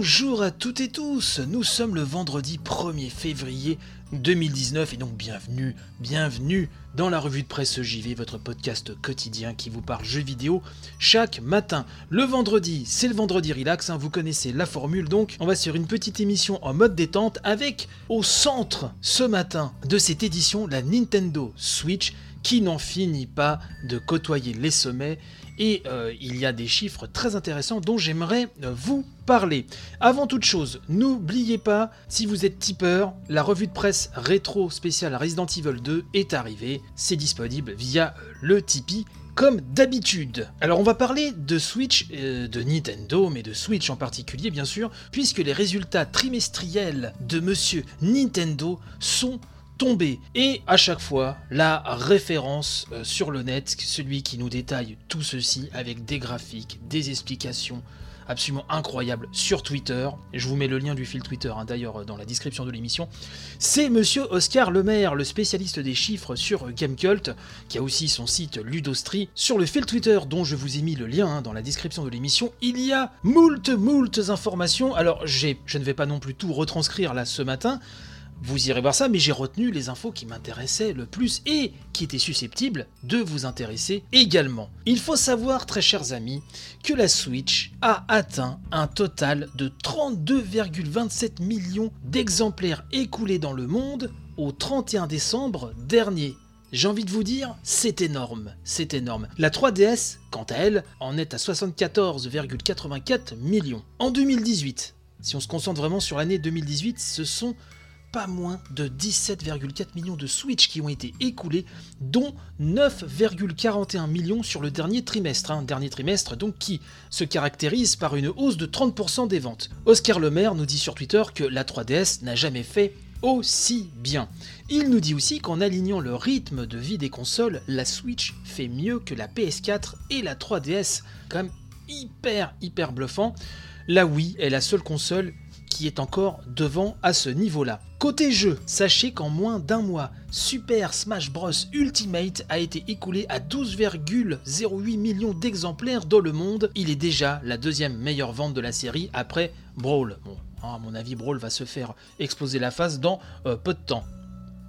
Bonjour à toutes et tous, nous sommes le vendredi 1er février 2019 et donc bienvenue, bienvenue dans la revue de presse JV, votre podcast quotidien qui vous parle jeux vidéo chaque matin. Le vendredi, c'est le vendredi relax, hein, vous connaissez la formule donc. On va sur une petite émission en mode détente avec au centre ce matin de cette édition la Nintendo Switch qui n'en finit pas de côtoyer les sommets et euh, il y a des chiffres très intéressants dont j'aimerais euh, vous parler. Avant toute chose, n'oubliez pas, si vous êtes tipeur, la revue de presse rétro spéciale Resident Evil 2 est arrivée. C'est disponible via euh, le Tipeee comme d'habitude. Alors on va parler de Switch, de Nintendo, mais de Switch en particulier bien sûr, puisque les résultats trimestriels de Monsieur Nintendo sont Et à chaque fois, la référence euh, sur le net, celui qui nous détaille tout ceci avec des graphiques, des explications absolument incroyables sur Twitter. Je vous mets le lien du fil Twitter hein, d'ailleurs dans la description de l'émission. C'est monsieur Oscar Lemaire, le spécialiste des chiffres sur Gamecult, qui a aussi son site Ludostri. Sur le fil Twitter dont je vous ai mis le lien hein, dans la description de l'émission, il y a moult moult informations. Alors je ne vais pas non plus tout retranscrire là ce matin. Vous irez voir ça, mais j'ai retenu les infos qui m'intéressaient le plus et qui étaient susceptibles de vous intéresser également. Il faut savoir, très chers amis, que la Switch a atteint un total de 32,27 millions d'exemplaires écoulés dans le monde au 31 décembre dernier. J'ai envie de vous dire, c'est énorme, c'est énorme. La 3DS, quant à elle, en est à 74,84 millions. En 2018, si on se concentre vraiment sur l'année 2018, ce sont pas moins de 17,4 millions de Switch qui ont été écoulés, dont 9,41 millions sur le dernier trimestre. Un hein. dernier trimestre donc qui se caractérise par une hausse de 30% des ventes. Oscar Lemaire nous dit sur Twitter que la 3DS n'a jamais fait aussi bien. Il nous dit aussi qu'en alignant le rythme de vie des consoles, la Switch fait mieux que la PS4 et la 3DS. Quand même hyper hyper bluffant. La Wii est la seule console est encore devant à ce niveau-là. Côté jeu, sachez qu'en moins d'un mois, Super Smash Bros Ultimate a été écoulé à 12,08 millions d'exemplaires dans le monde. Il est déjà la deuxième meilleure vente de la série après Brawl. Bon, hein, à mon avis, Brawl va se faire exploser la face dans euh, peu de temps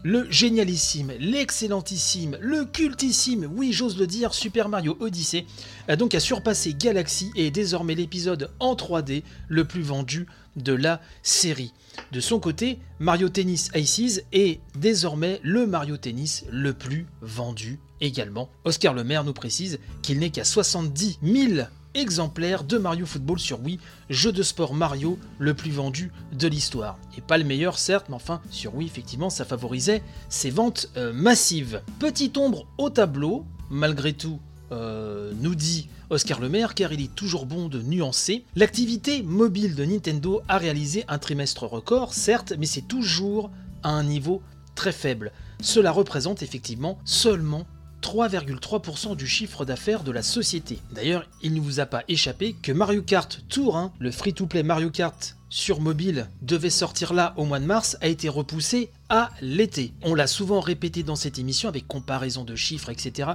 le génialissime, l'excellentissime, le cultissime, oui j'ose le dire, Super Mario Odyssey a donc à surpassé Galaxy et est désormais l'épisode en 3D le plus vendu de la série. De son côté, Mario Tennis Aces est désormais le Mario Tennis le plus vendu également. Oscar Le Maire nous précise qu'il n'est qu'à 70 000 exemplaire de Mario Football sur Wii, jeu de sport Mario le plus vendu de l'histoire. Et pas le meilleur certes, mais enfin sur Wii effectivement ça favorisait ses ventes euh, massives. Petite ombre au tableau, malgré tout, euh, nous dit Oscar Lemaire, car il est toujours bon de nuancer. L'activité mobile de Nintendo a réalisé un trimestre record, certes, mais c'est toujours à un niveau très faible. Cela représente effectivement seulement 3,3% du chiffre d'affaires de la société. D'ailleurs, il ne vous a pas échappé que Mario Kart Tour, hein, le free-to-play Mario Kart sur mobile devait sortir là au mois de mars, a été repoussé à l'été. On l'a souvent répété dans cette émission avec comparaison de chiffres, etc.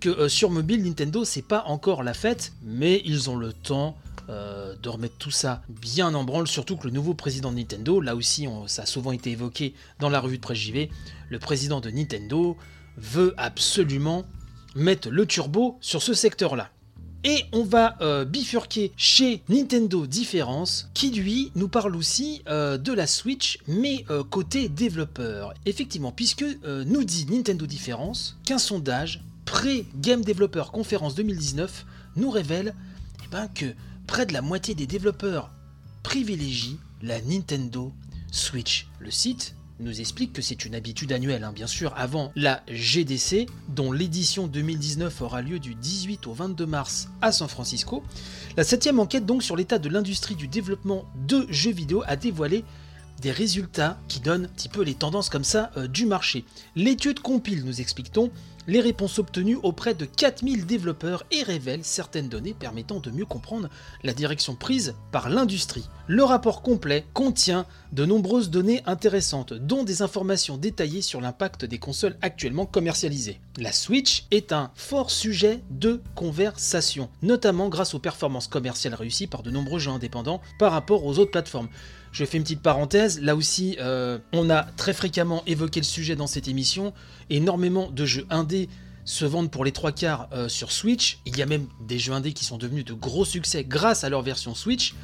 Que euh, sur mobile, Nintendo, c'est pas encore la fête, mais ils ont le temps euh, de remettre tout ça bien en branle, surtout que le nouveau président de Nintendo, là aussi ça a souvent été évoqué dans la revue de presse JV, le président de Nintendo veut absolument mettre le turbo sur ce secteur-là. Et on va euh, bifurquer chez Nintendo Différence, qui lui nous parle aussi euh, de la Switch, mais euh, côté développeur. Effectivement, puisque nous dit Nintendo Différence qu'un sondage pré-Game Developer Conference 2019 nous révèle eh ben, que près de la moitié des développeurs privilégient la Nintendo Switch. Le site nous explique que c'est une habitude annuelle, hein, bien sûr, avant la GDC, dont l'édition 2019 aura lieu du 18 au 22 mars à San Francisco. La septième enquête donc sur l'état de l'industrie du développement de jeux vidéo a dévoilé des résultats qui donnent un petit peu les tendances comme ça euh, du marché. L'étude compile, nous explique-t-on, les réponses obtenues auprès de 4000 développeurs et révèle certaines données permettant de mieux comprendre la direction prise par l'industrie. Le rapport complet contient de nombreuses données intéressantes, dont des informations détaillées sur l'impact des consoles actuellement commercialisées. La Switch est un fort sujet de conversation, notamment grâce aux performances commerciales réussies par de nombreux jeux indépendants par rapport aux autres plateformes. Je fais une petite parenthèse, là aussi euh, on a très fréquemment évoqué le sujet dans cette émission, énormément de jeux indés se vendent pour les trois quarts euh, sur Switch, il y a même des jeux indés qui sont devenus de gros succès grâce à leur version Switch,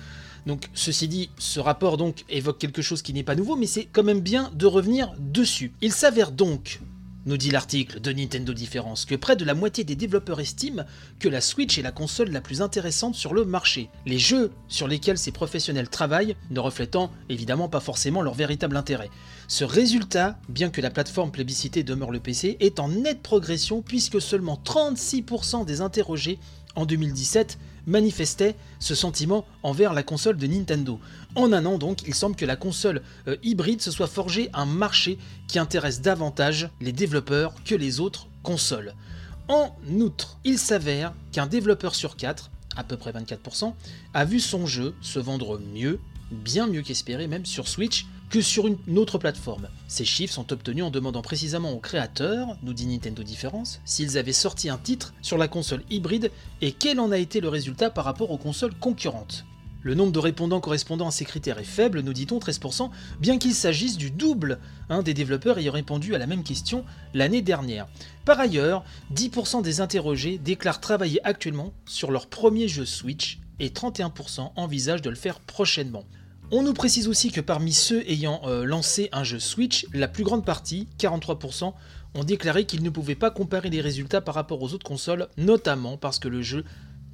donc ceci dit, ce rapport évoque quelque chose qui n'est pas nouveau, mais c'est quand même bien de revenir dessus. Il s'avère donc nous dit l'article de Nintendo Différence, que près de la moitié des développeurs estiment que la Switch est la console la plus intéressante sur le marché. Les jeux sur lesquels ces professionnels travaillent ne reflétant évidemment pas forcément leur véritable intérêt. Ce résultat, bien que la plateforme plébiscitée demeure le PC, est en nette progression puisque seulement 36% des interrogés en 2017 manifestait ce sentiment envers la console de Nintendo. En un an donc, il semble que la console euh, hybride se soit forgé un marché qui intéresse davantage les développeurs que les autres consoles. En outre, il s'avère qu'un développeur sur 4, à peu près 24%, a vu son jeu se vendre mieux, bien mieux qu'espéré même sur Switch, que sur une autre plateforme. Ces chiffres sont obtenus en demandant précisément aux créateurs, nous dit Nintendo Différence, s'ils avaient sorti un titre sur la console hybride et quel en a été le résultat par rapport aux consoles concurrentes. Le nombre de répondants correspondant à ces critères est faible, nous dit-on 13%, bien qu'il s'agisse du double hein, des développeurs ayant répondu à la même question l'année dernière. Par ailleurs, 10% des interrogés déclarent travailler actuellement sur leur premier jeu Switch et 31% envisagent de le faire prochainement. On nous précise aussi que parmi ceux ayant euh, lancé un jeu Switch, la plus grande partie, 43%, ont déclaré qu'ils ne pouvaient pas comparer les résultats par rapport aux autres consoles, notamment parce que le jeu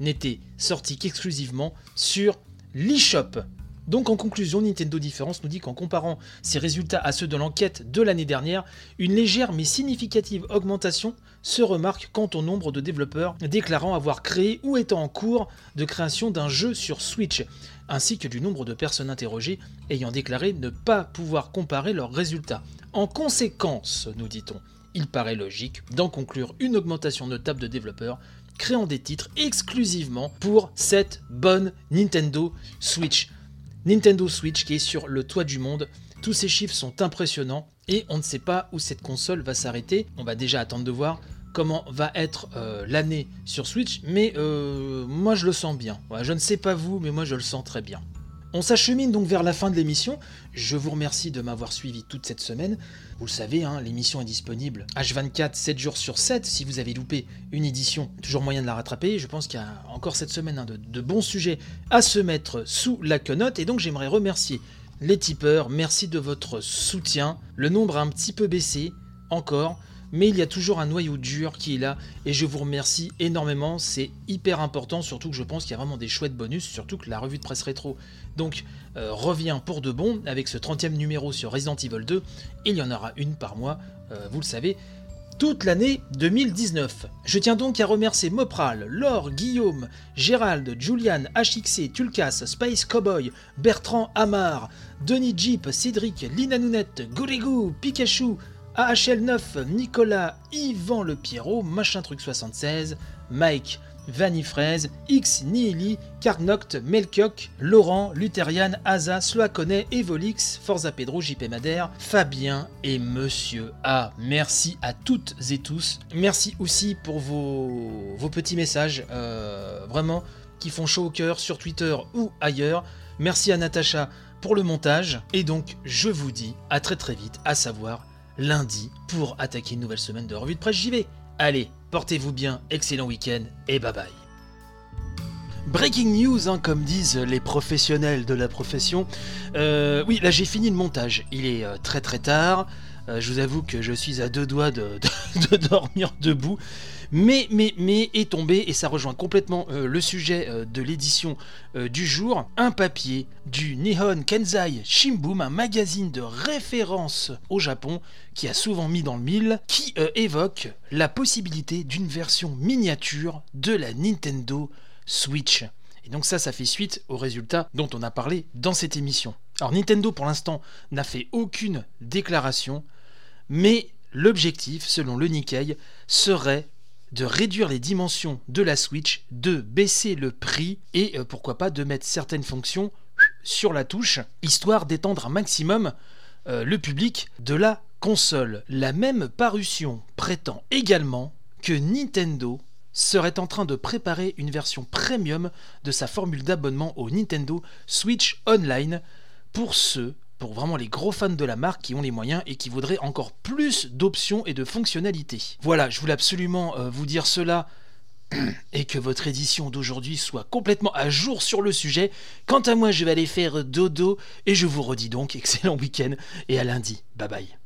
n'était sorti qu'exclusivement sur l'eShop. Donc en conclusion, Nintendo Difference nous dit qu'en comparant ses résultats à ceux de l'enquête de l'année dernière, une légère mais significative augmentation se remarque quant au nombre de développeurs déclarant avoir créé ou étant en cours de création d'un jeu sur Switch ainsi que du nombre de personnes interrogées ayant déclaré ne pas pouvoir comparer leurs résultats. En conséquence, nous dit-on, il paraît logique d'en conclure une augmentation notable de développeurs créant des titres exclusivement pour cette bonne Nintendo Switch. Nintendo Switch qui est sur le toit du monde, tous ces chiffres sont impressionnants et on ne sait pas où cette console va s'arrêter, on va déjà attendre de voir comment va être euh, l'année sur Switch, mais euh, moi je le sens bien. je ne sais pas vous, mais moi je le sens très bien. On s'achemine donc vers la fin de l'émission. Je vous remercie de m'avoir suivi toute cette semaine. Vous le savez, hein, l'émission est disponible H24, 7 jours sur 7. Si vous avez loupé une édition, toujours moyen de la rattraper. Je pense qu'il y a encore cette semaine hein, de, bons sujets à se mettre sous la quenotte. Et donc j'aimerais remercier les tipeurs. Merci de votre soutien. Le nombre a un petit peu baissé encore mais il y a toujours un noyau dur qui est là et je vous remercie énormément, c'est hyper important, surtout que je pense qu'il y a vraiment des chouettes bonus, surtout que la revue de presse rétro donc euh, revient pour de bon avec ce 30e numéro sur Resident Evil 2, il y en aura une par mois, euh, vous le savez, toute l'année 2019. Je tiens donc à remercier Mopral, Laure, Guillaume, Gérald, Julian, HXC, Tulkas, Space Cowboy, Bertrand Amar, Denis Jeep, Cédric, Lina Nounette, Gourigou, Pikachu, AHL9, Nicolas, Yvan Le Pierrot, Machin Truc 76, Mike, Vanifraise, X, Nihili, Carnoct, Melkioc, Laurent, Lutherian, Asa, Sloakone, Evolix, Forza Pedro, JP Madère, Fabien et Monsieur A. Merci à toutes et tous. Merci aussi pour vos, vos petits messages, euh, vraiment, qui font chaud au cœur sur Twitter ou ailleurs. Merci à Natacha pour le montage. Et donc, je vous dis à très très vite, à savoir lundi pour attaquer une nouvelle semaine de revue de presse JV. Allez, portez-vous bien, excellent week-end et bye bye. Breaking news, hein, comme disent les professionnels de la profession. Euh, oui, là j'ai fini le montage. Il est euh, très très tard. Euh, je vous avoue que je suis à deux doigts de, de dormir debout. Mais, mais, mais est tombé, et ça rejoint complètement euh, le sujet euh, de l'édition euh, du jour, un papier du Nihon Kenzai Shimbun, un magazine de référence au Japon, qui a souvent mis dans le mille, qui évoque la possibilité d'une version miniature de la Nintendo Switch. Et donc ça, ça fait suite aux résultats dont on a parlé dans cette émission. Alors Nintendo, pour l'instant, n'a fait aucune déclaration, mais l'objectif, selon le Nikkei, serait de réduire les dimensions de la Switch, de baisser le prix et euh, pourquoi pas de mettre certaines fonctions sur la touche, histoire d'étendre un maximum euh, le public de la console. La même parution prétend également que Nintendo serait en train de préparer une version premium de sa formule d'abonnement au Nintendo Switch Online pour ceux, pour vraiment les gros fans de la marque qui ont les moyens et qui voudraient encore plus d'options et de fonctionnalités. Voilà, je voulais absolument euh, vous dire cela et que votre édition d'aujourd'hui soit complètement à jour sur le sujet. Quant à moi, je vais aller faire dodo et je vous redis donc excellent week-end et à lundi. Bye bye.